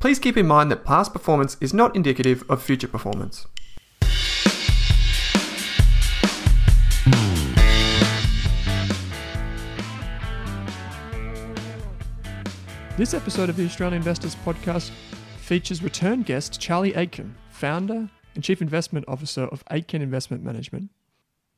please keep in mind that past performance is not indicative of future performance. This episode of the Australian Investors Podcast features return guest Charlie Aitken, founder and chief investment officer of Aitken Investment Management.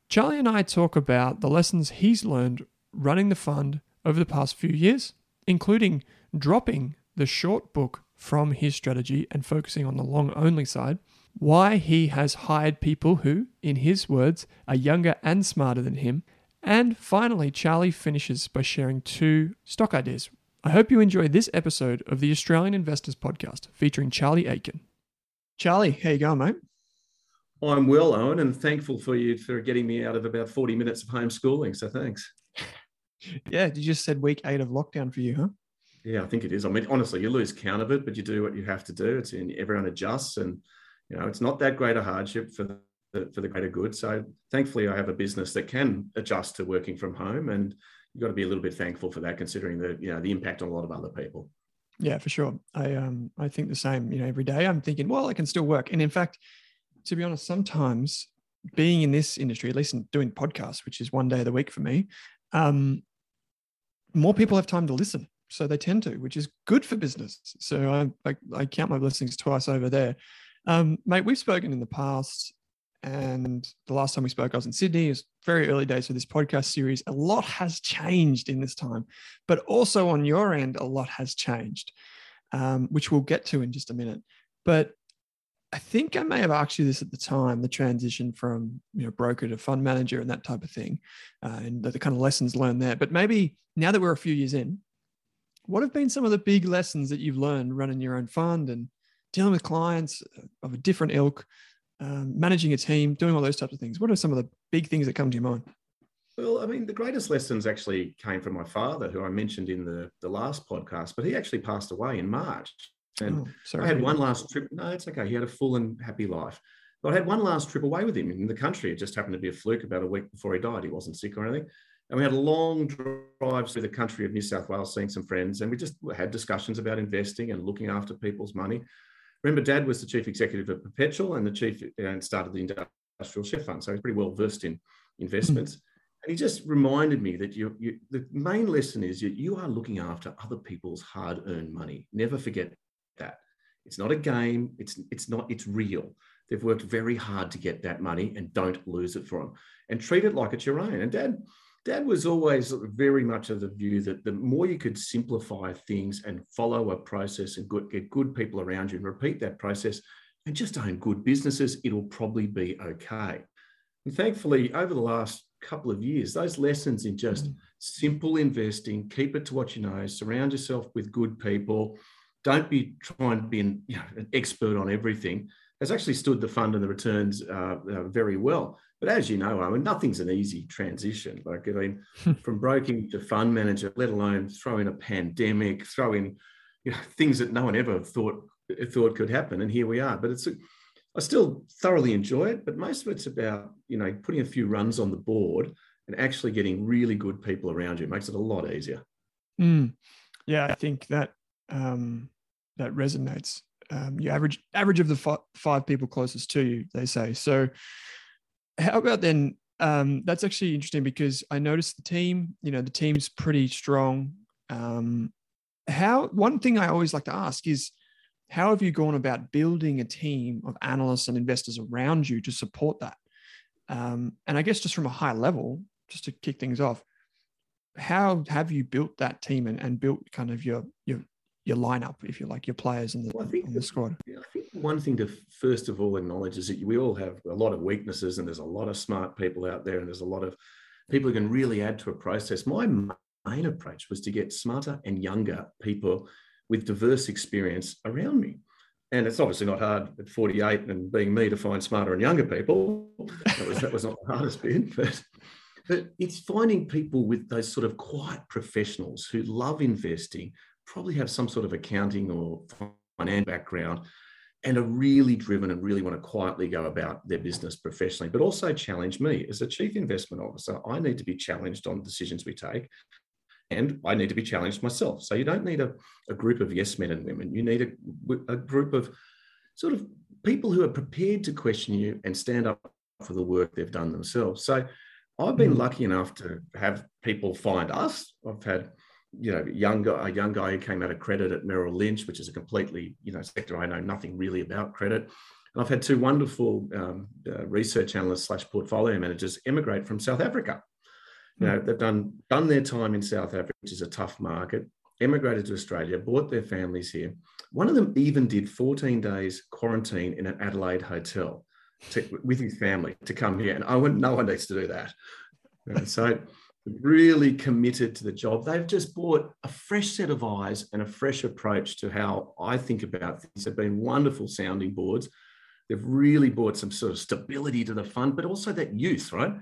Charlie and I talk about the lessons he's learned running the fund over the past few years, including dropping the short book from his strategy and focusing on the long only side, why he has hired people who, in his words, are younger and smarter than him, and finally, Charlie finishes by sharing two stock ideas I hope you enjoy this episode of the Australian Investors Podcast featuring Charlie Aitken. Charlie, how you going, mate? I'm well, Owen, and thankful for you for getting me out of about 40 minutes of homeschooling. So thanks. yeah, you just said week eight of lockdown for you, huh? Yeah, I think it is. I mean, honestly, you lose count of it, but you do what you have to do. It's in everyone adjusts, and you know, it's not that great a hardship for the for the greater good. So thankfully, I have a business that can adjust to working from home, and you've got to be a little bit thankful for that, considering the you know the impact on a lot of other people. Yeah, for sure. I um I think the same. You know, every day I'm thinking, well, I can still work. And in fact, to be honest, sometimes being in this industry, at least in doing podcasts, which is one day of the week for me, um, more people have time to listen. So they tend to, which is good for business. So I I, I count my blessings twice over there. Um, mate, we've spoken in the past and the last time we spoke, I was in Sydney. It was very early days for this podcast series. A lot has changed in this time, but also on your end, a lot has changed, um, which we'll get to in just a minute. But I think I may have asked you this at the time the transition from you know broker to fund manager and that type of thing, uh, and the, the kind of lessons learned there. But maybe now that we're a few years in, what have been some of the big lessons that you've learned running your own fund and dealing with clients of a different ilk um, managing a team, doing all those types of things? What are some of the big things that come to your mind? Well, I mean, the greatest lessons actually came from my father, who I mentioned in the, the last podcast, but he actually passed away in March. And oh, I had one last trip. No, it's okay. He had a full and happy life. But I had one last trip away with him in the country. It just happened to be a fluke about a week before he died. He wasn't sick or anything. And we had long drives through the country of New South Wales, seeing some friends, and we just had discussions about investing and looking after people's money. Remember, Dad was the chief executive of Perpetual and the chief and started the Industrial Share Fund, so he's pretty well versed in investments. Mm-hmm. And he just reminded me that you, you, the main lesson is that you are looking after other people's hard-earned money. Never forget that. It's not a game. It's it's not. It's real. They've worked very hard to get that money, and don't lose it for them. And treat it like it's your own. And Dad Dad was always very much of the view that the more you could simplify things and follow a process and get good people around you and repeat that process and just own good businesses, it'll probably be okay. And thankfully, over the last couple of years, those lessons in just mm. simple investing, keep it to what you know, surround yourself with good people, don't be trying to be an, you know, an expert on everything, has actually stood the fund and the returns uh, uh, very well. But as you know, I mean, nothing's an easy transition. Like, I mean, from broking to fund manager, let alone throw in a pandemic, throw in you know, things that no one ever thought thought could happen, and here we are. But it's, a, I still thoroughly enjoy it. But most of it's about you know putting a few runs on the board and actually getting really good people around you. It makes it a lot easier. Mm. Yeah, I think that um, that resonates. Um, you average average of the f- five people closest to you, they say. So how about then? Um, that's actually interesting because I noticed the team. You know, the team's pretty strong. Um, how one thing I always like to ask is, how have you gone about building a team of analysts and investors around you to support that? Um, and I guess just from a high level, just to kick things off, how have you built that team and, and built kind of your your your lineup, if you like, your players in the, well, I think the squad? I think one thing to first of all acknowledge is that we all have a lot of weaknesses, and there's a lot of smart people out there, and there's a lot of people who can really add to a process. My main approach was to get smarter and younger people with diverse experience around me. And it's obviously not hard at 48 and being me to find smarter and younger people. That was, that was not the hardest bit, but, but it's finding people with those sort of quiet professionals who love investing, probably have some sort of accounting or finance background, and are really driven and really want to quietly go about their business professionally, but also challenge me. As a chief investment officer, I need to be challenged on decisions we take and I need to be challenged myself. So you don't need a, a group of yes men and women. You need a, a group of sort of people who are prepared to question you and stand up for the work they've done themselves. So I've been mm. lucky enough to have people find us. I've had, you know, young a young guy who came out of credit at Merrill Lynch, which is a completely, you know, sector I know nothing really about credit. And I've had two wonderful um, uh, research analysts slash portfolio managers emigrate from South Africa you know, they've done done their time in South Africa, which is a tough market, emigrated to Australia, brought their families here. One of them even did 14 days quarantine in an Adelaide hotel to, with his family to come here. And I went, no one needs to do that. And so really committed to the job. They've just brought a fresh set of eyes and a fresh approach to how I think about things. They've been wonderful sounding boards. They've really brought some sort of stability to the fund, but also that youth, right?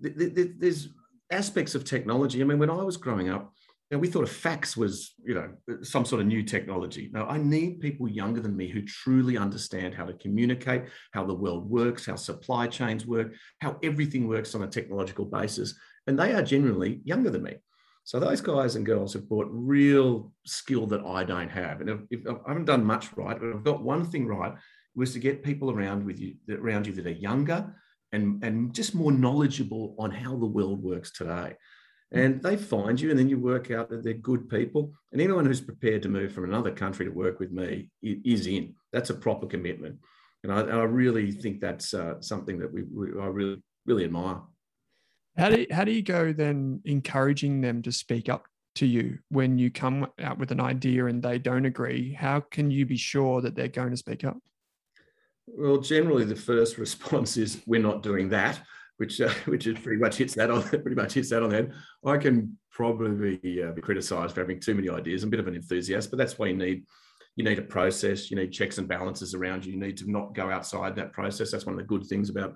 There's aspects of technology. I mean, when I was growing up, you know, we thought a fax was, you know, some sort of new technology. Now, I need people younger than me who truly understand how to communicate, how the world works, how supply chains work, how everything works on a technological basis. And they are generally younger than me. So those guys and girls have brought real skill that I don't have. And if, if I haven't done much right, but I've got one thing right, was to get people around with you around you that are younger, and, and just more knowledgeable on how the world works today. And they find you, and then you work out that they're good people. And anyone who's prepared to move from another country to work with me is in. That's a proper commitment. And I, I really think that's uh, something that we, we, I really, really admire. How do, you, how do you go then encouraging them to speak up to you when you come out with an idea and they don't agree? How can you be sure that they're going to speak up? Well, generally, the first response is we're not doing that, which uh, which is pretty much hits that on pretty much hits that on the head. I can probably be, uh, be criticised for having too many ideas. I'm a bit of an enthusiast, but that's why you need you need a process. You need checks and balances around you. You need to not go outside that process. That's one of the good things about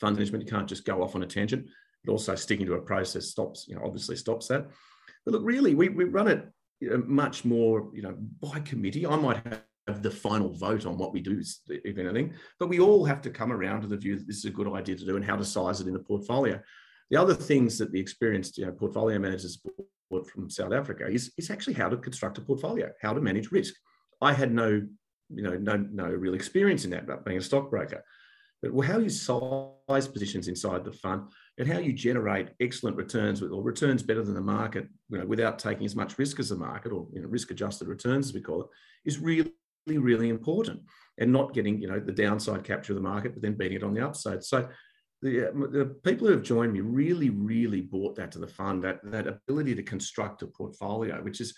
fund management. You can't just go off on a tangent. But also sticking to a process stops, you know, obviously stops that. But look, really, we, we run it much more, you know, by committee. I might have have the final vote on what we do, if anything. But we all have to come around to the view that this is a good idea to do and how to size it in the portfolio. The other things that the experienced you know, portfolio managers brought from South Africa is, is actually how to construct a portfolio, how to manage risk. I had no, you know, no, no real experience in that, but being a stockbroker. But how you size positions inside the fund and how you generate excellent returns or returns better than the market, you know, without taking as much risk as the market or you know, risk-adjusted returns, as we call it, is really really, important and not getting, you know, the downside capture of the market, but then beating it on the upside. So the, uh, the people who have joined me really, really brought that to the fund, that, that ability to construct a portfolio, which is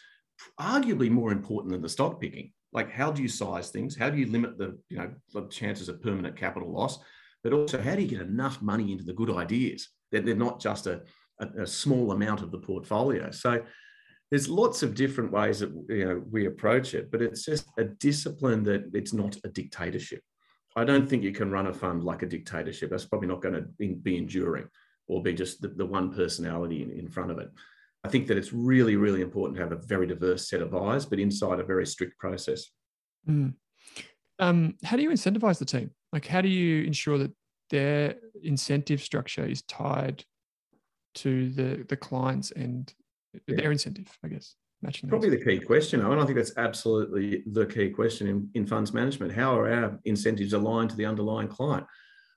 arguably more important than the stock picking. Like how do you size things? How do you limit the, you know, the chances of permanent capital loss? But also how do you get enough money into the good ideas that they're not just a, a, a small amount of the portfolio? So there's lots of different ways that you know we approach it, but it's just a discipline that it's not a dictatorship. I don't think you can run a fund like a dictatorship. That's probably not going to be enduring or be just the, the one personality in, in front of it. I think that it's really, really important to have a very diverse set of eyes, but inside a very strict process. Mm. Um, how do you incentivize the team? Like, how do you ensure that their incentive structure is tied to the the clients and yeah. their incentive, I guess. Matching Probably the key question, and I think that's absolutely the key question in, in funds management. How are our incentives aligned to the underlying client?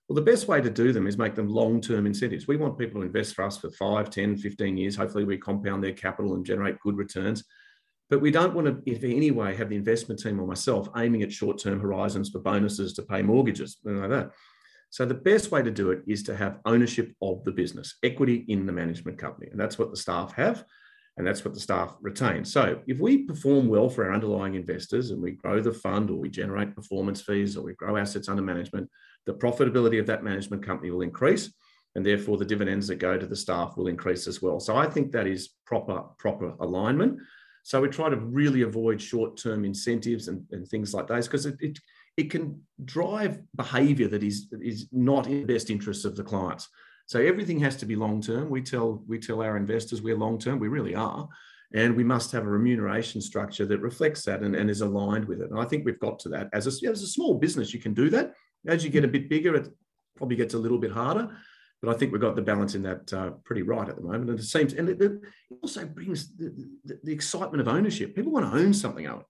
Well, the best way to do them is make them long term incentives. We want people to invest for us for 5, 10, 15 years. Hopefully, we compound their capital and generate good returns. But we don't want to, in any way, have the investment team or myself aiming at short term horizons for bonuses to pay mortgages, and like that. So the best way to do it is to have ownership of the business, equity in the management company. And that's what the staff have and that's what the staff retain. So if we perform well for our underlying investors and we grow the fund or we generate performance fees or we grow assets under management, the profitability of that management company will increase and therefore the dividends that go to the staff will increase as well. So I think that is proper proper alignment. So we try to really avoid short-term incentives and, and things like those because it, it, it can drive behavior that is, is not in the best interests of the clients. So everything has to be long-term. We tell, we tell our investors we're long-term, we really are. And we must have a remuneration structure that reflects that and, and is aligned with it. And I think we've got to that. As a, as a small business, you can do that. As you get a bit bigger, it probably gets a little bit harder. But I think we've got the balance in that uh, pretty right at the moment. And it seems, and it, it also brings the, the, the, excitement of ownership. People want to own something, Owen.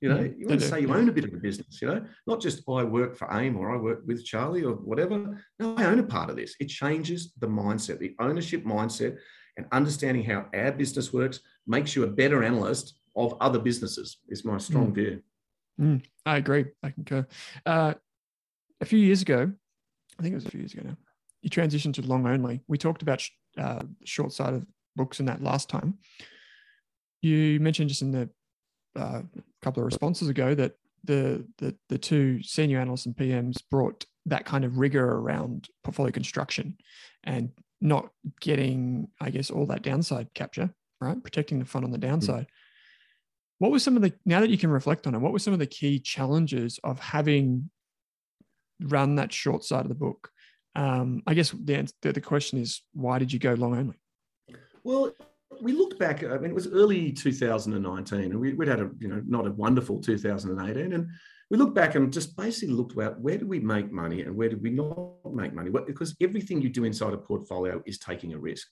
You know, mm, you want to say you own a bit of a business, you know, not just I work for AIM or I work with Charlie or whatever. No, I own a part of this. It changes the mindset, the ownership mindset, and understanding how our business works makes you a better analyst of other businesses, is my strong mm. view. Mm, I agree. I concur. Uh, a few years ago, I think it was a few years ago now, you transitioned to long only. We talked about uh, short sighted books in that last time. You mentioned just in the uh, couple of responses ago that the, the the two senior analysts and PMs brought that kind of rigor around portfolio construction and not getting, I guess, all that downside capture, right? Protecting the fund on the hmm. downside. Mm. What were some of the now that you can reflect on it? What were some of the key challenges of having run that short side of the book? Um, I guess the, the question is, why did you go long only? Well, we looked back. I mean, it was early 2019, and we, would had a you know not a wonderful 2018, and we looked back and just basically looked at where did we make money and where did we not make money? Because everything you do inside a portfolio is taking a risk.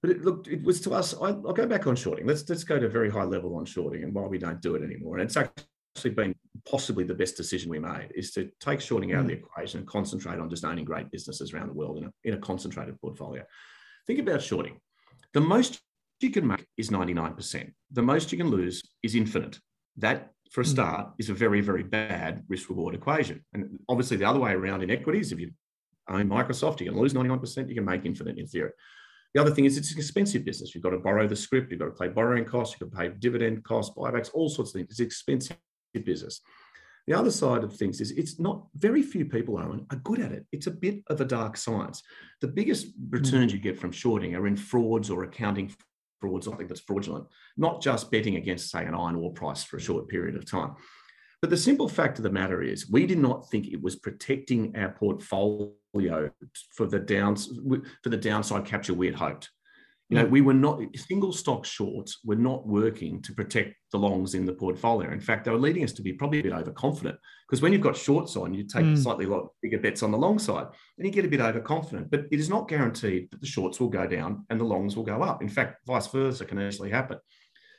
But it looked, it was to us. I, will go back on shorting. Let's let's go to a very high level on shorting and why we don't do it anymore. And it's actually been possibly the best decision we made is to take shorting out mm. of the mm. equation and concentrate on just owning great businesses around the world in a, in a concentrated portfolio. Think about shorting. The most you can make is 99%. The most you can lose is infinite. That, for a hmm. start, is a very, very bad risk reward equation. And obviously, the other way around in equities, if you own Microsoft, you can lose 99%, you can make infinite in theory. The other thing is it's an expensive business. You've got to borrow the scrip, you've got to pay borrowing costs, you've got to pay dividend costs, buybacks, all sorts of things. It's expensive business. The other side of things is it's not very few people, Owen, are good at it. It's a bit of a dark science. The biggest returns you get from shorting are in frauds or accounting fraud, something that's fraudulent, not just betting against, say, an iron ore price for a short period of time. But the simple fact of the matter is, we did not think it was protecting our portfolio for the downs for the downside capture we had hoped. You know, we were not single stock shorts were not working to protect the longs in the portfolio. In fact, they were leading us to be probably a bit overconfident because when you've got shorts on, you take mm. slightly lot bigger bets on the long side and you get a bit overconfident. But it is not guaranteed that the shorts will go down and the longs will go up. In fact, vice versa can actually happen.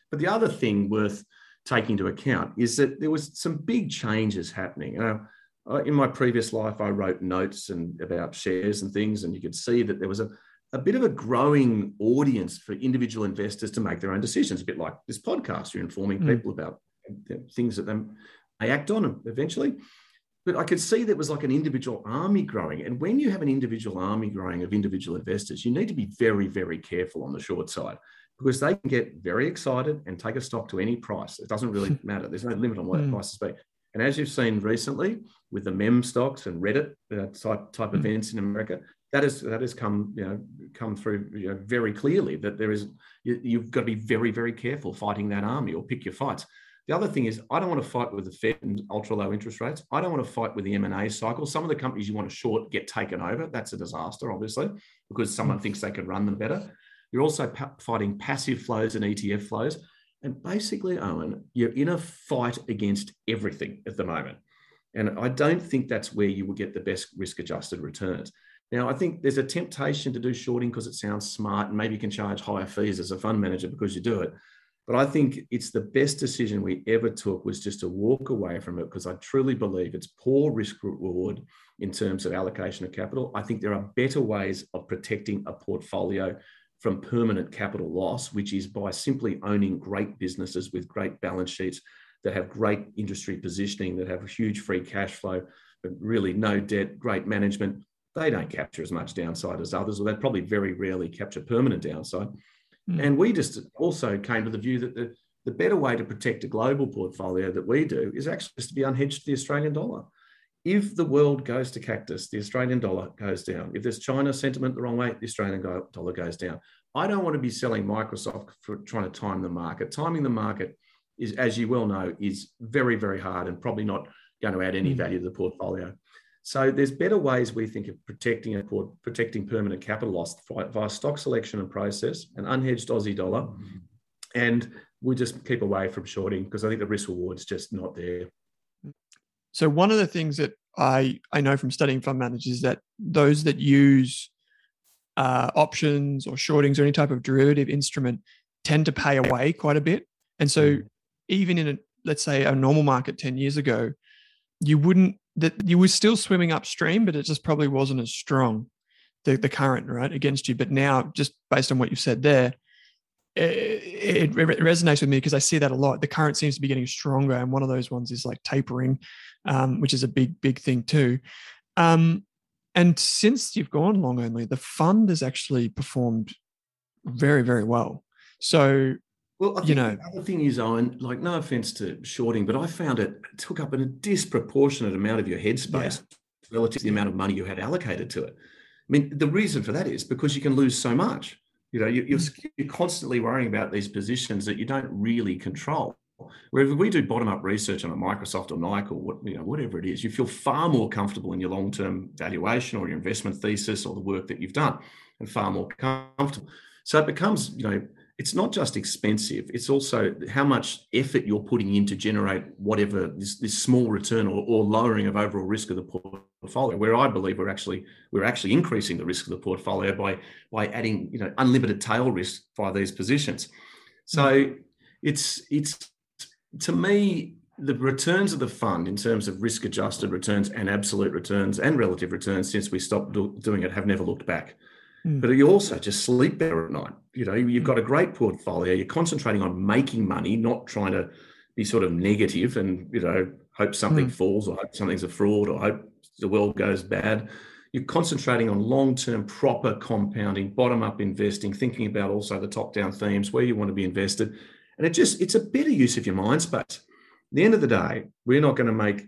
But the other thing worth taking into account is that there was some big changes happening. You know, in my previous life, I wrote notes and about shares and things, and you could see that there was a a bit of a growing audience for individual investors to make their own decisions, a bit like this podcast. You're informing mm. people about things that they may act on eventually. But I could see that was like an individual army growing. And when you have an individual army growing of individual investors, you need to be very, very careful on the short side because they can get very excited and take a stock to any price. It doesn't really matter. There's no limit on what mm. prices be. And as you've seen recently with the meme stocks and Reddit uh, type, type mm. events in America, that is that has come you know come through you know, very clearly that there is you, have got to be very very careful fighting that army or pick your fights. The other thing is I don't want to fight with the Fed and ultra low interest rates. I don't want to fight with the M and A cycle. Some of the companies you want to short get taken over. That's a disaster, obviously, because someone thinks they can run them better. You're also pa- fighting passive flows and ETF flows. And basically, Owen, you're in a fight against everything at the moment. And I don't think that's where you will get the best risk adjusted returns. Now, I think there's a temptation to do shorting because it sounds smart and maybe you can charge higher fees as a fund manager because you do it. But I think it's the best decision we ever took was just to walk away from it because I truly believe it's poor risk reward in terms of allocation of capital. I think there are better ways of protecting a portfolio from permanent capital loss, which is by simply owning great businesses with great balance sheets that have great industry positioning, that have huge free cash flow, but really no debt, great management they don't capture as much downside as others, or they probably very rarely capture permanent downside. Mm. And we just also came to the view that the, the better way to protect a global portfolio that we do is actually just to be unhedged to the Australian dollar. if the world goes to cactus, the Australian dollar goes down. If there's China sentiment the wrong way, the Australian dollar goes down. I don't want to be selling Microsoft for trying to time the market. Timing the market is, as you well know, is very, very hard and probably not going to add any hmm. value to the portfolio. So there's better ways we think of protecting protecting permanent capital loss via stock selection and process, an unhedged Aussie dollar, and we just keep away from shorting because I think the risk reward's just not there. So one of the things that I I know from studying fund managers is that those that use uh, options or shortings or any type of derivative instrument tend to pay away quite a bit. And so mm. even in a let's say a normal market 10 years ago, you wouldn't that you were still swimming upstream, but it just probably wasn't as strong, the, the current, right, against you. But now, just based on what you've said there, it, it, resonates with me because I see that a lot. The current seems to be getting stronger, and one of those ones is like tapering, um, which is a big, big thing too. Um, and since you've gone long only, the fund has actually performed very, very well. So, well, you know, the other thing is, Owen, like, no offense to shorting, but I found it took up a disproportionate amount of your headspace yeah. relative to the amount of money you had allocated to it. I mean, the reason for that is because you can lose so much. You know, you, are mm. you're constantly worrying about these positions that you don't really control. Whereas if we do bottom up research on a Microsoft or Nike or what, you know, whatever it is, you feel far more comfortable in your long term valuation or your investment thesis or the work that you've done and far more comfortable. So it becomes, you know, it's not just expensive, it's also how much effort you're putting in to generate whatever this, this small return or, or lowering of overall risk of the portfolio. Where I believe we're actually we're actually increasing the risk of the portfolio by by adding, you know, unlimited tail risk via these positions. So hmm. it's it's to me, the returns of the fund in terms of risk adjusted returns and absolute returns and relative returns since we stopped do, doing it have never looked back. Mm. But you also just sleep better at night. You know, you've got a great portfolio. You're concentrating on making money, not trying to be sort of negative and you know hope something mm. falls or hope something's a fraud or hope the world goes bad. You're concentrating on long-term proper compounding, bottom-up investing, thinking about also the top-down themes where you want to be invested and it just, it's a better use of your mind space. At the end of the day, we're not going to make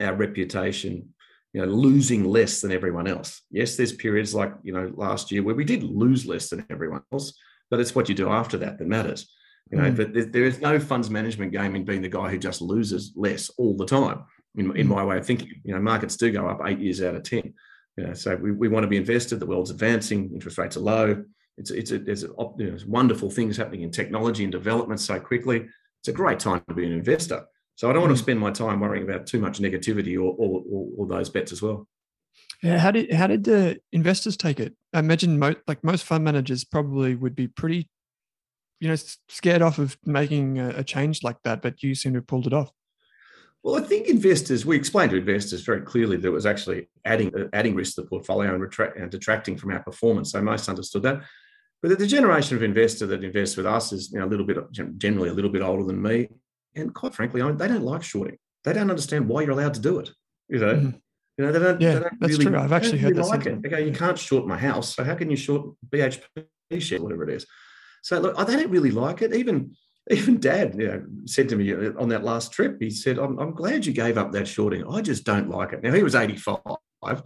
our reputation, you know, losing less than everyone else. Yes, there's periods like, you know, last year where we did lose less than everyone else, but it's what you do after that that matters. You know, mm. but there is no funds management game in being the guy who just loses less all the time. In, in hmm. my way of thinking, you know, markets do go up eight years out of ten. You know, so we, we want to be invested. The world's advancing, interest rates are low it's it's a, there's, a, you know, wonderful things happening in technology and development so quickly. It's a great time to be an investor. So I don't want to hmm. spend my time worrying about too much negativity or or, or, or those bets as well. Yeah, how did how did the investors take it? I imagine most like most fund managers probably would be pretty, you know, scared off of making a, a change like that. But you seem to have pulled it off. Well, I think investors, we explained to investors very clearly that it was actually adding adding risk to the portfolio and, retract, and detracting from our performance. So most understood that. But the generation of investor that invests with us is you know, a little bit, generally a little bit older than me. And quite frankly, I mean, they don't like shorting. They don't understand why you're allowed to do it. You know, mm-hmm. you know, they don't. Yeah, they don't that's really, true. I've actually heard really that. Like okay, you can't short my house, so how can you short BHP share, whatever it is? So look, they don't really like it. Even even Dad, you know, said to me on that last trip, he said, "I'm, I'm glad you gave up that shorting. I just don't like it." Now he was 85, but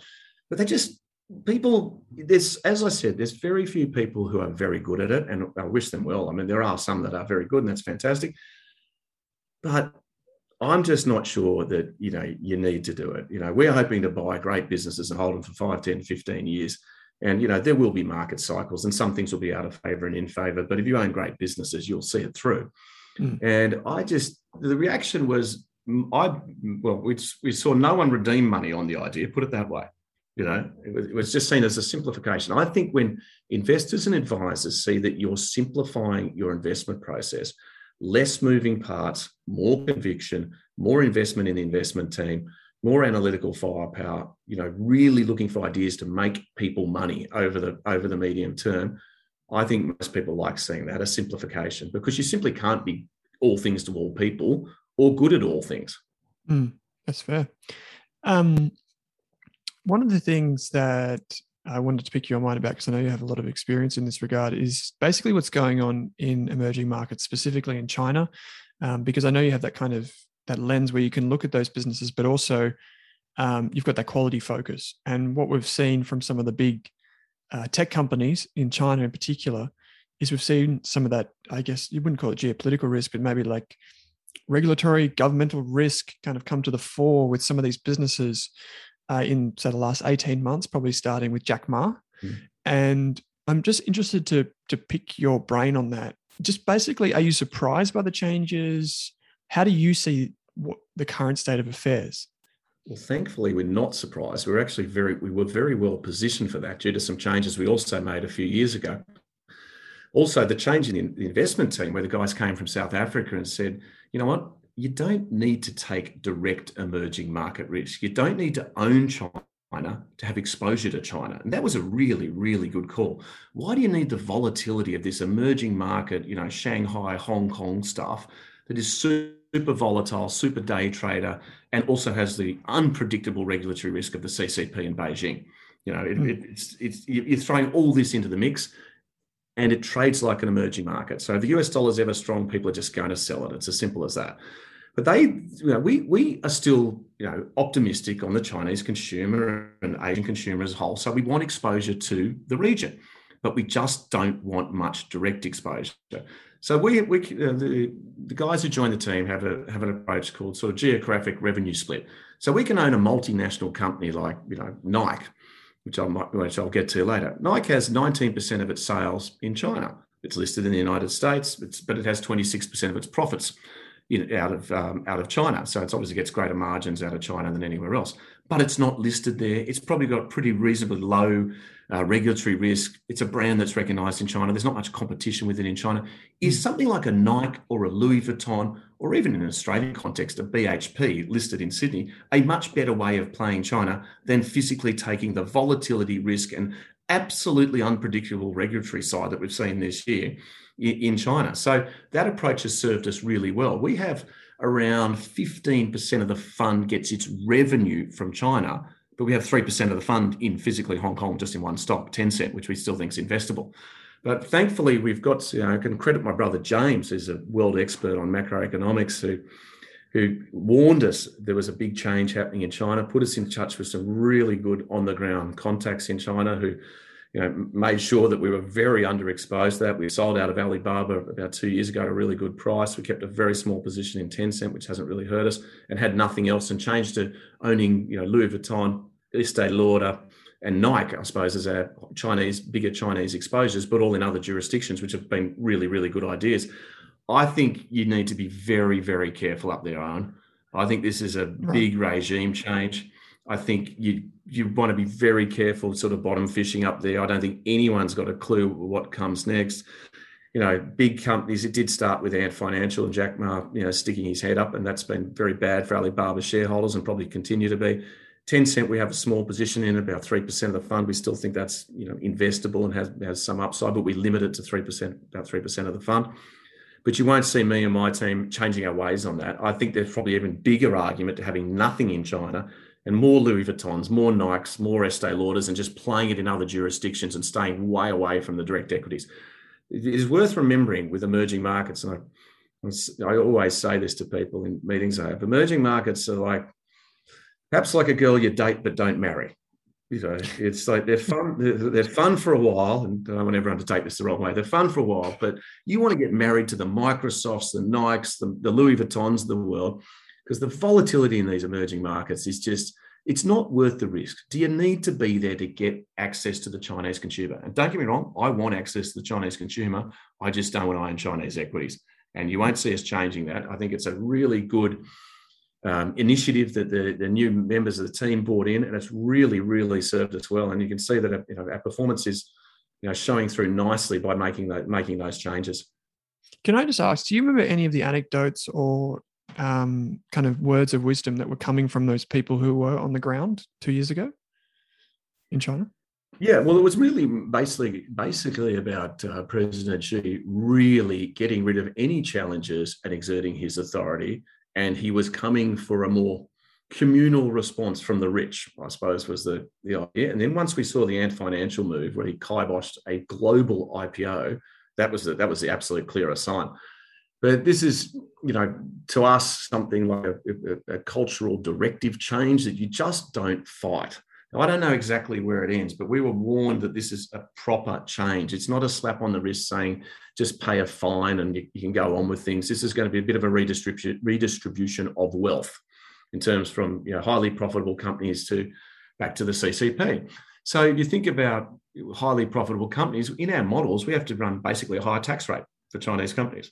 they just people there's as i said there's very few people who are very good at it and i wish them well i mean there are some that are very good and that's fantastic but i'm just not sure that you know you need to do it. You know we're hoping to buy great businesses and hold them for 5 10 15 years. And you know there will be market cycles and some things will be out of favor and in favor. But if you own great businesses you'll see it through. Mm. and i just the reaction was i well we, we saw no one redeem money on the idea put it that way. You know, it was, it was just seen as a simplification. I think when investors and advisors see that you're simplifying your investment process, less moving parts, more conviction, more investment in the investment team, more analytical firepower, you know, really looking for ideas to make people money over the over the medium term. I think most people like seeing that a simplification because you simply can't be all things to all people or good at all things. Mm, that's fair. Um, one of the things that I wanted to pick your mind about, because I know you have a lot of experience in this regard, is basically what's going on in emerging markets, specifically in China, um, because I know you have that kind of that lens where you can look at those businesses, but also um, you've got that quality focus. And what we've seen from some of the big uh, tech companies in China in particular is we've seen some of that, I guess you wouldn't call it geopolitical risk, but maybe like regulatory governmental risk kind of come to the fore with some of these businesses uh, in say the last 18 months, probably starting with Jack Ma. Mm. And I'm just interested to to pick your brain on that. Just basically, are you surprised by the changes? How do you see what the current state of affairs? Well, thankfully, we're not surprised. We're actually very we were very well positioned for that due to some changes we also made a few years ago. Also, the change in the investment team, where the guys came from South Africa and said, you know what, you don't need to take direct emerging market risk. You don't need to own China to have exposure to China. And that was a really, really good call. Why do you need the volatility of this emerging market, you know, Shanghai, Hong Kong stuff that is super volatile, super day trader, and also has the unpredictable regulatory risk of the CCP in Beijing? You know, it, mm. it's, it's, you're throwing all this into the mix and it trades like an emerging market. So if the US dollar is ever strong, people are just going to sell it. It's as simple as that. But they, you know, we we are still, you know, optimistic on the Chinese consumer and Asian consumer as a whole. So we want exposure to the region, but we just don't want much direct exposure. So we, we uh, the, the guys who join the team have a have an approach called sort of geographic revenue split. So we can own a multinational company like you know Nike, which I might which I'll get to later. Nike has 19% of its sales in China. It's listed in the United States, but it has 26% of its profits in, out of um, out of China. So it's obviously gets greater margins out of China than anywhere else. But it's not listed there. It's probably got pretty reasonably low uh, regulatory risk. It's a brand that's recognised in China. There's not much competition with it in China. Is hmm. something like a Nike or a Louis Vuitton, or even in an Australian context, a BHP listed in Sydney, a much better way of playing China than physically taking the volatility risk and absolutely unpredictable regulatory side that we've seen this year in China. So that approach has served us really well. We have around 15% of the fund gets its revenue from China, but we have 3% of the fund in physically Hong Kong, just in one stock, Tencent, which we still think is investable. But thankfully, we've got, you know, I can credit my brother James, who's a world expert on macroeconomics, who who warned us there was a big change happening in China, put us in touch with some really good on the ground contacts in China who you know, made sure that we were very underexposed to that. We sold out of Alibaba about two years ago at a really good price. We kept a very small position in Tencent, which hasn't really hurt us, and had nothing else, and changed to owning, you know, Louis Vuitton, Estee Lauder, and Nike, I suppose, as our Chinese, bigger Chinese exposures, but all in other jurisdictions, which have been really, really good ideas. I think you need to be very, very careful up there, Owen. I think this is a right. big regime change. I think you you want to be very careful, sort of bottom fishing up there. I don't think anyone's got a clue what comes next. You know, big companies. It did start with Ant Financial and Jack Ma, you know, sticking his head up, and that's been very bad for Alibaba shareholders and probably continue to be. Tencent, we have a small position in about three percent of the fund. We still think that's you know investable and has has some upside, but we limit it to three percent, about three percent of the fund. But you won't see me and my team changing our ways on that. I think there's probably even bigger argument to having nothing in China and more Louis Vuittons, more Nikes, more Estee Lauders, and just playing it in other jurisdictions and staying way away from the direct equities. It is worth remembering with emerging markets, and I, I always say this to people in meetings I have. Emerging markets are like perhaps like a girl you date but don't marry. You know, it's like they're fun. They're, fun for a while, and I don't want everyone to take this the wrong way. They're fun for a while, but you want to get married to the Microsofts, the Nikes, the, the Louis Vuittons of the world because the volatility in these emerging markets is just it's not worth the risk. Do you need to be there to get access to the Chinese consumer? And don't get me wrong, I want access to the Chinese consumer. I just don't want to own Chinese equities. And you won't see us changing that. I think it's a really good um, initiative that the, the new members of the team brought in, and it's really, really served us well. And you can see that you know, our performance is you know, showing through nicely by making, making those changes. Can I just ask, do you remember any of the anecdotes or um, kind of words of wisdom that were coming from those people who were on the ground two years ago in China? Yeah, well, it was really basically basically about uh, President Xi really getting rid of any challenges and exerting his authority, and he was coming for a more communal response from the rich. I suppose was the the idea. And then once we saw the Ant Financial move, where he kiboshed a global IPO, that was the, that was the absolute clearest sign. But this is, you know, to us something like a, a, a cultural directive change that you just don't fight. Now, I don't know exactly where it ends, but we were warned that this is a proper change. It's not a slap on the wrist saying just pay a fine and you, you can go on with things. This is going to be a bit of a redistribution, redistribution of wealth in terms from you know, highly profitable companies to back to the CCP. So you think about highly profitable companies in our models, we have to run basically a higher tax rate for Chinese companies.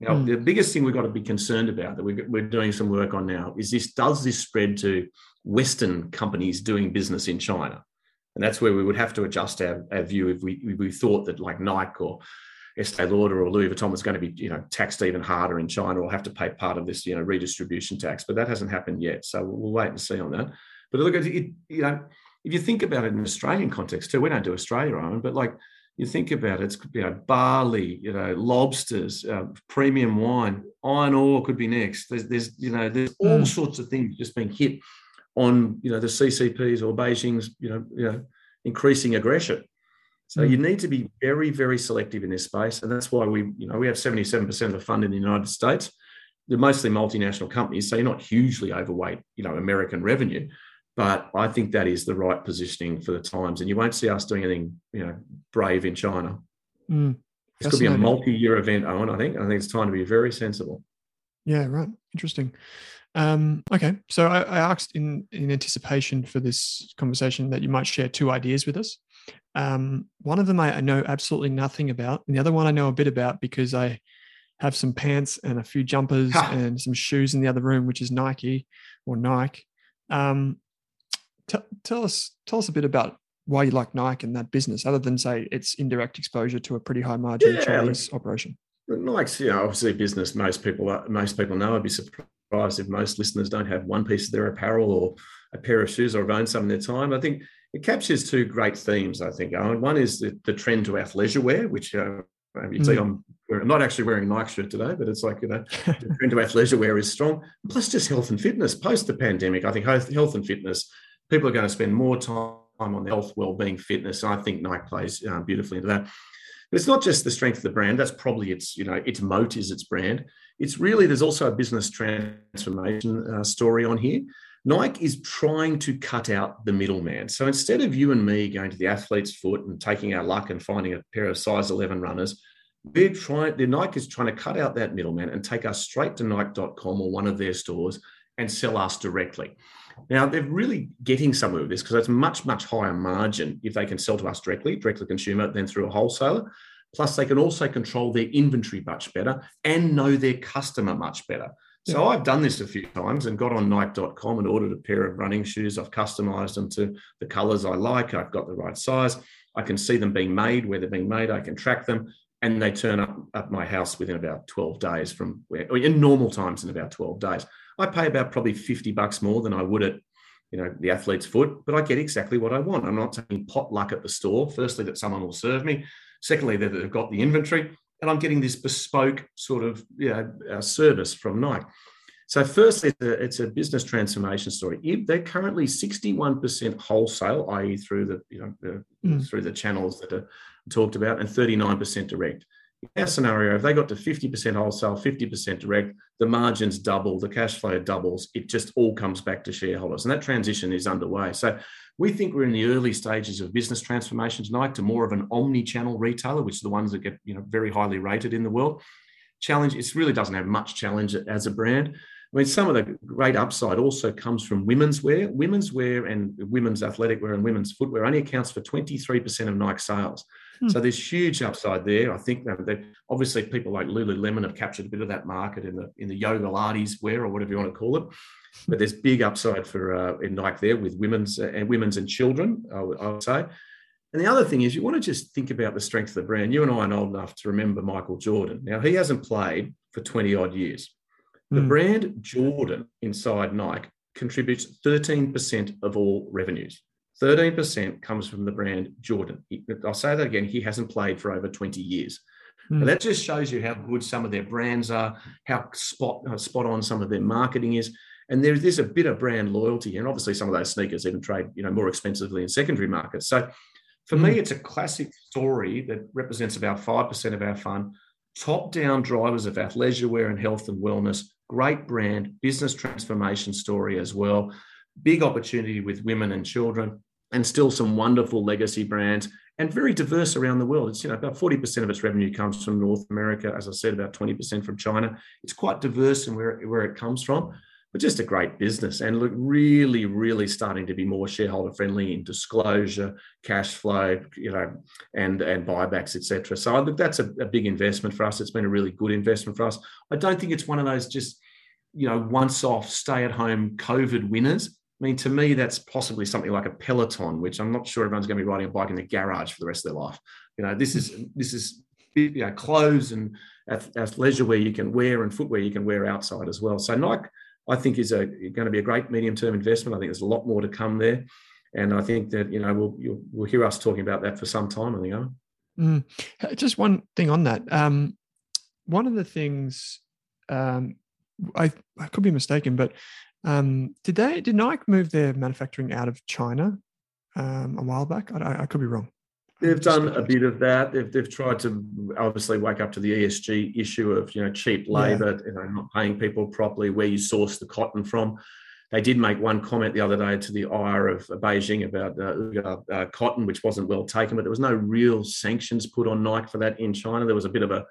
Now, mm. the biggest thing we've got to be concerned about that we're doing some work on now is this: does this spread to Western companies doing business in China? And that's where we would have to adjust our, our view if we, if we thought that like Nike or Estee Lauder or Louis Vuitton was going to be, you know, taxed even harder in China or have to pay part of this, you know, redistribution tax. But that hasn't happened yet, so we'll wait and see on that. But look, it, you know, if you think about it in Australian context too, we don't do Australia own, but like you think about it, it's you know barley, you know lobsters, uh, premium wine, iron ore could be next. There's, there's you know there's all mm. sorts of things just being hit on you know the CCPs or Beijing's you know you know increasing aggression. So mm. you need to be very very selective in this space, and that's why we you know we have 77% of the fund in the United States. They're mostly multinational companies, so you're not hugely overweight you know American revenue. But I think that is the right positioning for the times, and you won't see us doing anything, you know, brave in China. Mm, this could be a multi-year event, Owen. I think. I think it's time to be very sensible. Yeah, right. Interesting. Um, okay, so I, I, asked in in anticipation for this conversation that you might share two ideas with us. Um, one of them I, I know absolutely nothing about, and the other one I know a bit about because I have some pants and a few jumpers and some shoes in the other room, which is Nike or Nike. Um, T- tell us tell us a bit about why you like Nike and that business, other than say it's indirect exposure to a pretty high margin yeah, Chinese operation. Nike's, you know, obviously business. Most people, most people know. I'd be surprised if most listeners don't have one piece of their apparel or a pair of shoes or have owned some in their time. I think it captures two great themes. I think, Owen. One is the, the trend to athleisure wear, which uh, you see, mm. I'm, I'm not actually wearing a Nike shirt today, but it's like, you know, the trend to athleisure wear is strong. Plus, just health and fitness post the pandemic. I think health, health and fitness people are going to spend more time on their health, well-being, fitness. And I think Nike plays uh, beautifully into that. But it's not just the strength of the brand. That's probably its, you know, its moat is its brand. It's really there's also a business transformation uh, story on here. Nike is trying to cut out the middleman. So instead of you and me going to the athlete's foot and taking our luck and finding a pair of size 11 runners, they're trying, the Nike is trying to cut out that middleman and take us straight to Nike.com or one of their stores and sell us directly. Now they're really getting somewhere with this because it's much, much higher margin if they can sell to us directly, direct to consumer, than through a wholesaler. Plus, they can also control their inventory much better and know their customer much better. So yeah. I've done this a few times and got on Nike.com and ordered a pair of running shoes. I've customized them to the colors I like. I've got the right size. I can see them being made, where they're being made. I can track them, and they turn up at my house within about 12 days from where, in normal times, in about 12 days. I pay about probably 50 bucks more than I would at, you know, the athlete's foot, but I get exactly what I want. I'm not taking pot luck at the store. Firstly, that someone will serve me. Secondly, that they've got the inventory, and I'm getting this bespoke sort of you know, uh, service from Nike. So, firstly, it's a, it's a, business transformation story. They're currently 61% wholesale, i.e., through the you know the, mm. through the channels that are talked about, and 39% direct our scenario, if they got to 50% wholesale, 50% direct, the margins double, the cash flow doubles, it just all comes back to shareholders. And that transition is underway. So we think we're in the early stages of business transformation tonight to more of an omni-channel retailer, which are the ones that get you know very highly rated in the world. Challenge, it really doesn't have much challenge as a brand. I mean, some of the great upside also comes from women's wear. Women's wear and women's athletic wear and women's footwear only accounts for 23% of Nike sales. Hmm. So there's huge upside there. I think that obviously people like Lululemon have captured a bit of that market in the in the yoga Pilates wear or whatever you want to call it. But there's big upside for uh, in Nike there with women's uh, and women's and children. I would, I would say. And the other thing is, you want to just think about the strength of the brand. You and I are old enough to remember Michael Jordan. Now, he hasn't played for 20 odd years. The mm. brand Jordan inside Nike contributes 13% of all revenues. 13% comes from the brand Jordan. I'll say that again, he hasn't played for over 20 years. Mm. that just shows you how good some of their brands are, how spot, uh, spot on some of their marketing is. And there is a bit of brand loyalty. And obviously, some of those sneakers even trade you know, more expensively in secondary markets. So for mm. me, it's a classic story that represents about 5% of our fund top down drivers of athleisure wear and health and wellness. Great brand, business transformation story as well. Big opportunity with women and children, and still some wonderful legacy brands and very diverse around the world. It's you know about 40% of its revenue comes from North America, as I said, about 20% from China. It's quite diverse in where, where it comes from but just a great business and look really, really starting to be more shareholder friendly in disclosure, cash flow, you know, and and buybacks, etc. So I think that's a, a, big investment for us. It's been a really good investment for us. I don't think it's one of those just, you know, once off, stay at home COVID winners. I mean, to me, that's possibly something like a Peloton, which I'm not sure everyone's going to be riding a bike in the garage for the rest of their life. You know, this is this is you know clothes and athleisure wear you can wear and footwear you can wear outside as well. So Nike I think is a, going to be a great medium term investment. I think there's a lot more to come there. And I think that, you know, we'll, we'll hear us talking about that for some time, I think. Mm. Just one thing on that. Um, one of the things, um, I, I could be mistaken, but um, did they, did Nike move their manufacturing out of China um, a while back? I, I could be wrong. They've done a bit of that. They've, they've tried to obviously wake up to the ESG issue of you know cheap labour, yeah. you know, not paying people properly, where you source the cotton from. They did make one comment the other day to the ire of Beijing about uh, uh, cotton, which wasn't well taken, but there was no real sanctions put on Nike for that in China. There was a bit of a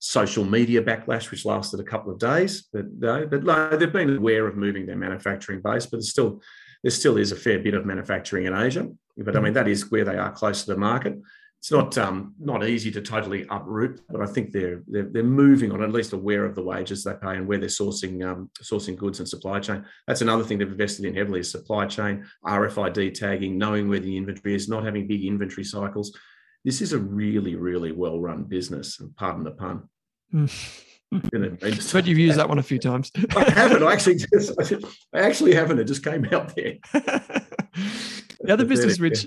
social media backlash, which lasted a couple of days. But, but they've been aware of moving their manufacturing base, but it's still there still is a fair bit of manufacturing in Asia, but I mean that is where they are close to the market. It's not um, not easy to totally uproot, but I think they're, they're, they're moving on, at least aware of the wages they pay and where they're sourcing um, sourcing goods and supply chain. That's another thing they've invested in heavily is supply chain, RFID tagging, knowing where the inventory is, not having big inventory cycles. This is a really really well run business, pardon the pun. but you've used that one a few times. I haven't. I actually just, I actually haven't. It just came out there. the other business, which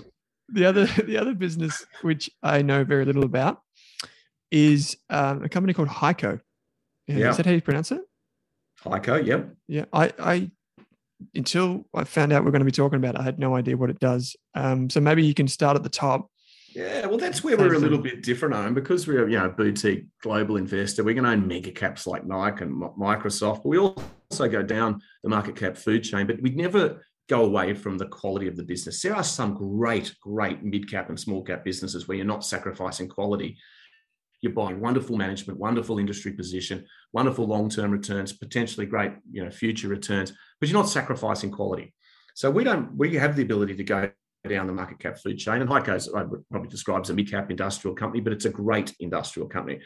the other the other business which I know very little about, is um, a company called HEICO. Yeah. Is that how you pronounce it? HEICO. Yep. Yeah. I I until I found out we're going to be talking about it, I had no idea what it does. Um, so maybe you can start at the top yeah, well, that's where we're a little bit different, Owen, because we're you know a boutique global investor. We can own mega caps like Nike and Microsoft, but we also go down the market cap food chain. But we'd never go away from the quality of the business. There are some great, great mid cap and small cap businesses where you're not sacrificing quality. You're buying wonderful management, wonderful industry position, wonderful long term returns, potentially great you know future returns, but you're not sacrificing quality. So we don't. We have the ability to go down the market cap food chain. And HEICO's I probably describes a mid cap industrial company, but it's a great industrial company.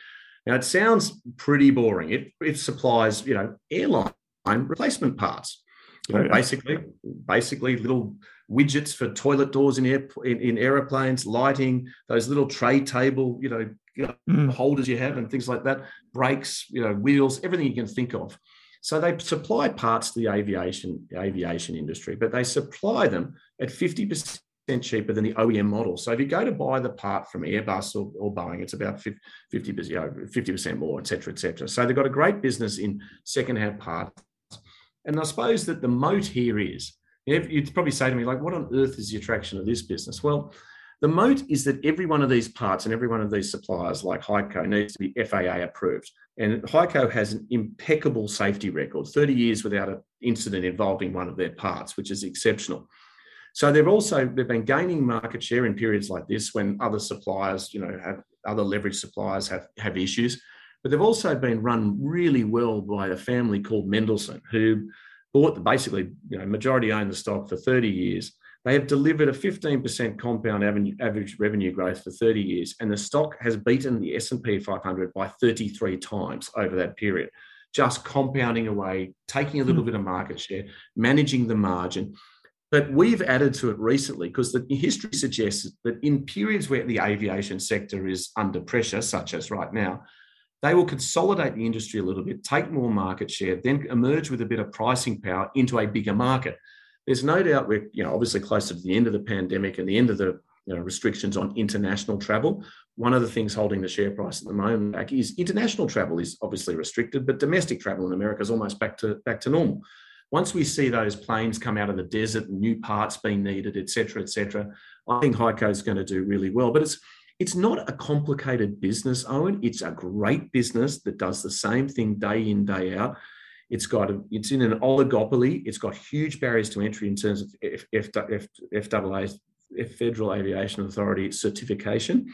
Now it sounds pretty boring. It, it supplies, you know, airline replacement parts. You know, oh, yeah. basically, basically little widgets for toilet doors in, air, in, in aeroplanes, lighting, those little tray table, you know, mm. holders you have and things like that, brakes, you know, wheels, everything you can think of. So they supply parts to the aviation aviation industry, but they supply them at 50% cheaper than the OEM model. So if you go to buy the part from Airbus or, or Boeing, it's about 50, you know, 50% more, et cetera, et cetera. So they've got a great business in secondhand parts. And I suppose that the moat here is, you'd probably say to me, like, what on earth is the attraction of this business? Well, the moat is that every one of these parts and every one of these suppliers, like HEICO, needs to be FAA approved. And HEICO has an impeccable safety record, 30 years without an incident involving one of their parts, which is exceptional. So they've also they've been gaining market share in periods like this when other suppliers, you know, have other leverage suppliers have have issues. But they've also been run really well by a family called Mendelson, who bought the, basically, you know, majority owned the stock for 30 years. They have delivered a 15% compound average revenue growth for 30 years, and the stock has beaten the S&P 500 by 33 times over that period. Just compounding away, taking a little mm. bit of market share, managing the margin. But we've added to it recently because the history suggests that in periods where the aviation sector is under pressure, such as right now, they will consolidate the industry a little bit, take more market share, then emerge with a bit of pricing power into a bigger market. There's no doubt we're, you know, obviously closer to the end of the pandemic and the end of the you know, restrictions on international travel. One of the things holding the share price at the moment back is international travel is obviously restricted, but domestic travel in America is almost back to back to normal. Once we see those planes come out of the desert, new parts being needed, et cetera, et cetera, I think HEICO is going to do really well. But it's it's not a complicated business, Owen. It's a great business that does the same thing day in, day out. It's got a, it's in an oligopoly. It's got huge barriers to entry in terms of F, F, F, FAA, F Federal Aviation Authority certification.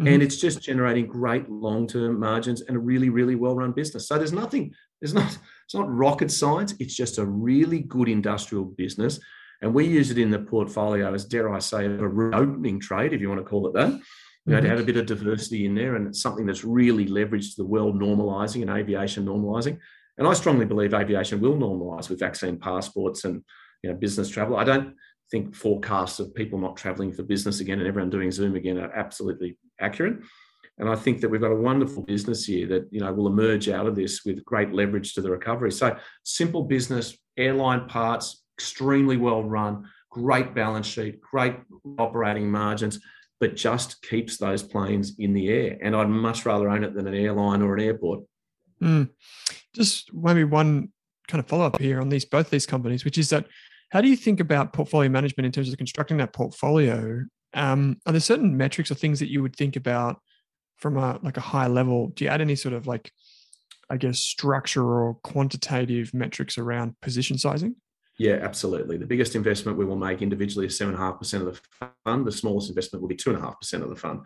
Mm-hmm. And it's just generating great long-term margins and a really, really well-run business. So there's nothing, there's not, it's not rocket science. It's just a really good industrial business. And we use it in the portfolio as, dare I say, a reopening trade, if you want to call it that. You know, mm-hmm. to have a bit of diversity in there, and it's something that's really leveraged the world normalising and aviation normalising. And I strongly believe aviation will normalise with vaccine passports and you know business travel. I don't think forecasts of people not traveling for business again and everyone doing Zoom again are absolutely accurate. And I think that we've got a wonderful business here that you know will emerge out of this with great leverage to the recovery. So simple business, airline parts, extremely well run, great balance sheet, great operating margins, but just keeps those planes in the air. And I'd much rather own it than an airline or an airport. Mm. Just maybe one kind of follow up here on these both these companies, which is that how do you think about portfolio management in terms of constructing that portfolio? Um, are there certain metrics or things that you would think about from a like a high level? Do you add any sort of like, I guess, structure or quantitative metrics around position sizing? Yeah, absolutely. The biggest investment we will make individually is seven and a half percent of the fund. The smallest investment will be two and a half percent of the fund.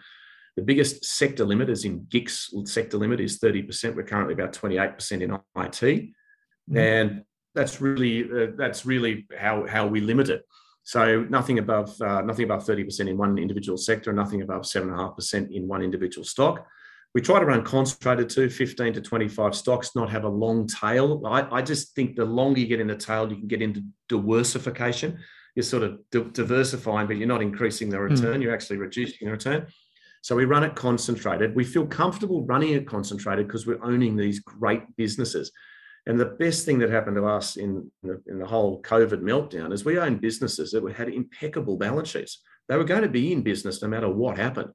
The biggest sector limit is in GICS sector limit is 30%. We're currently about 28% in IT. Mm-hmm. And that's really uh, that's really how, how we limit it. So nothing above uh, nothing above 30% in one individual sector, and nothing above 7.5% in one individual stock. We try to run concentrated to 15 to 25 stocks, not have a long tail. I, I just think the longer you get in the tail, you can get into diversification. You're sort of di- diversifying, but you're not increasing the hmm. return. Mm. You're actually reducing the return. So we run it concentrated. We feel comfortable running it concentrated because we're owning these great businesses. And the best thing that happened to us in, the, in the whole COVID meltdown is we owned businesses that had impeccable balance sheets. They were going to be in business no matter what happened.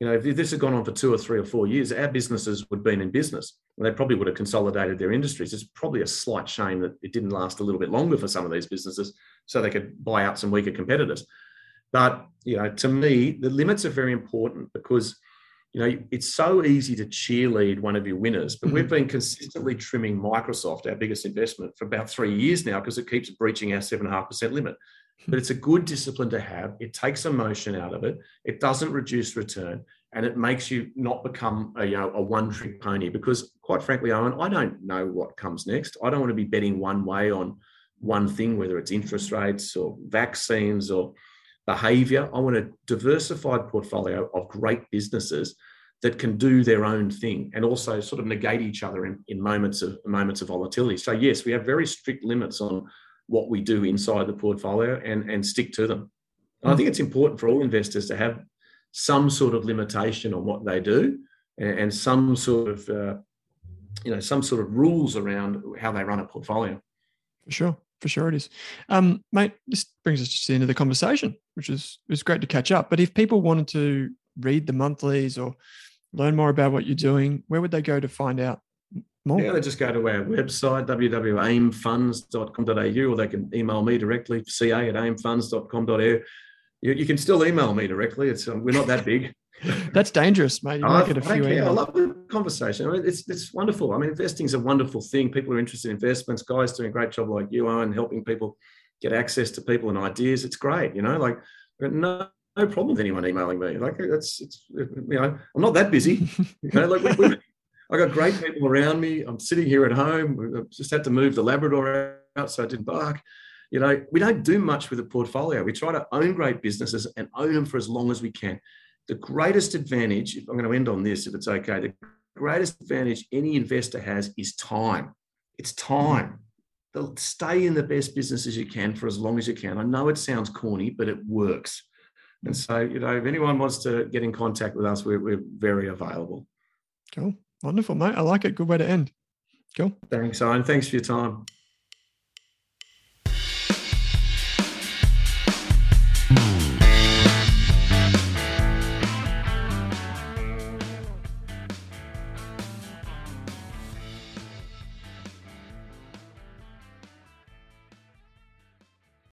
You know, if this had gone on for two or three or four years, our businesses would have been in business. And they probably would have consolidated their industries. It's probably a slight shame that it didn't last a little bit longer for some of these businesses so they could buy out some weaker competitors. But you know, to me, the limits are very important because you know it's so easy to cheerlead one of your winners. But we've mm-hmm. been consistently trimming Microsoft, our biggest investment, for about three years now because it keeps breaching our seven and a half percent limit. But it's a good discipline to have. It takes emotion out of it. It doesn't reduce return, and it makes you not become a you know a one trick pony. Because quite frankly, Owen, I don't know what comes next. I don't want to be betting one way on one thing, whether it's interest rates or vaccines or behavior. I want a diversified portfolio of great businesses that can do their own thing and also sort of negate each other in, in moments of moments of volatility. So yes, we have very strict limits on what we do inside the portfolio and, and stick to them. And I think it's important for all investors to have some sort of limitation on what they do and, and some sort of uh, you know some sort of rules around how they run a portfolio. For sure for sure it is. Um, mate, this brings us to the end of the conversation, which is was great to catch up. But if people wanted to read the monthlies or learn more about what you're doing, where would they go to find out more? Yeah, they just go to our website, www.aimfunds.com.au, or they can email me directly, ca at aimfunds.com.au. You, you can still email me directly. It's um, We're not that big. That's dangerous, mate. You might get a few I love the conversation. I mean, it's it's wonderful. I mean, investing is a wonderful thing. People are interested in investments. Guys doing a great job like you are and helping people get access to people and ideas. It's great. You know, like no no problem with anyone emailing me. Like that's it's you know I'm not that busy. You know, like we, we, I got great people around me. I'm sitting here at home. I just had to move the Labrador out so I didn't bark. You know, we don't do much with the portfolio. We try to own great businesses and own them for as long as we can the greatest advantage, if I'm going to end on this, if it's okay, the greatest advantage any investor has is time. It's time. They'll stay in the best businesses you can for as long as you can. I know it sounds corny, but it works. And so, you know, if anyone wants to get in contact with us, we're, we're very available. Cool. Wonderful, mate. I like it. Good way to end. Cool. Thanks, Owen. Thanks for your time.